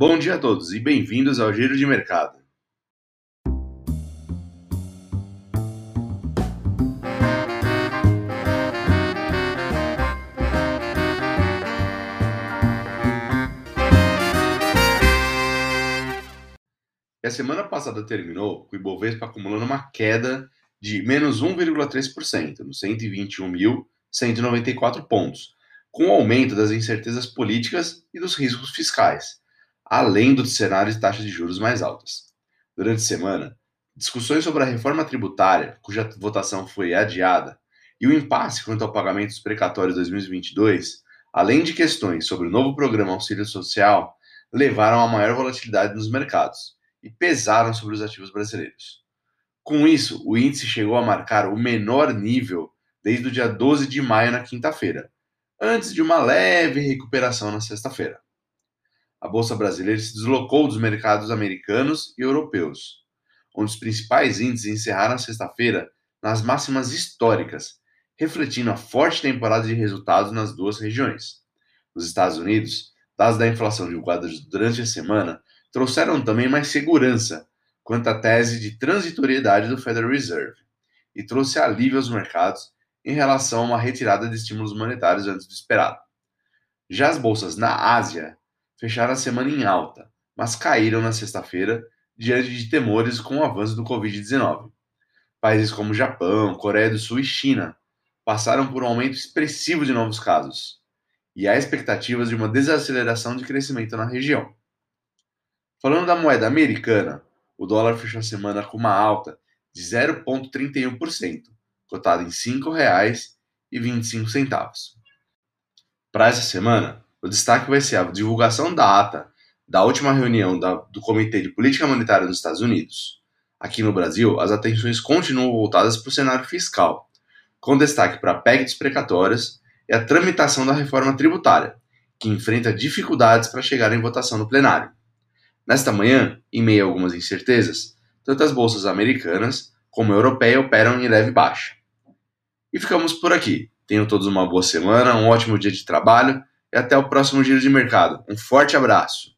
Bom dia a todos e bem-vindos ao Giro de Mercado. A semana passada terminou com o Ibovespa acumulando uma queda de menos 1,3%, nos 121.194 pontos, com o aumento das incertezas políticas e dos riscos fiscais, além do cenário de taxas de juros mais altas. Durante a semana, discussões sobre a reforma tributária, cuja votação foi adiada, e o impasse quanto ao pagamento dos precatórios 2022, além de questões sobre o novo programa Auxílio Social, levaram a maior volatilidade nos mercados e pesaram sobre os ativos brasileiros. Com isso, o índice chegou a marcar o menor nível desde o dia 12 de maio, na quinta-feira, antes de uma leve recuperação na sexta-feira. A bolsa brasileira se deslocou dos mercados americanos e europeus, onde os principais índices encerraram sexta-feira nas máximas históricas, refletindo a forte temporada de resultados nas duas regiões. Nos Estados Unidos, dados da inflação divulgados durante a semana trouxeram também mais segurança quanto à tese de transitoriedade do Federal Reserve e trouxe alívio aos mercados em relação a uma retirada de estímulos monetários antes do esperado. Já as bolsas na Ásia fecharam a semana em alta, mas caíram na sexta-feira diante de temores com o avanço do Covid-19. Países como Japão, Coreia do Sul e China passaram por um aumento expressivo de novos casos, e há expectativas de uma desaceleração de crescimento na região. Falando da moeda americana, o dólar fechou a semana com uma alta de 0,31%, cotado em R$ 5,25. Para essa semana, o destaque vai ser a divulgação da ata da última reunião da, do Comitê de Política Monetária dos Estados Unidos. Aqui no Brasil, as atenções continuam voltadas para o cenário fiscal, com destaque para a PEC dos precatórios e a tramitação da reforma tributária, que enfrenta dificuldades para chegar em votação no plenário. Nesta manhã, em meio a algumas incertezas, tanto as bolsas americanas como a europeia operam em leve baixa. E ficamos por aqui. Tenham todos uma boa semana, um ótimo dia de trabalho e até o próximo giro de mercado. Um forte abraço!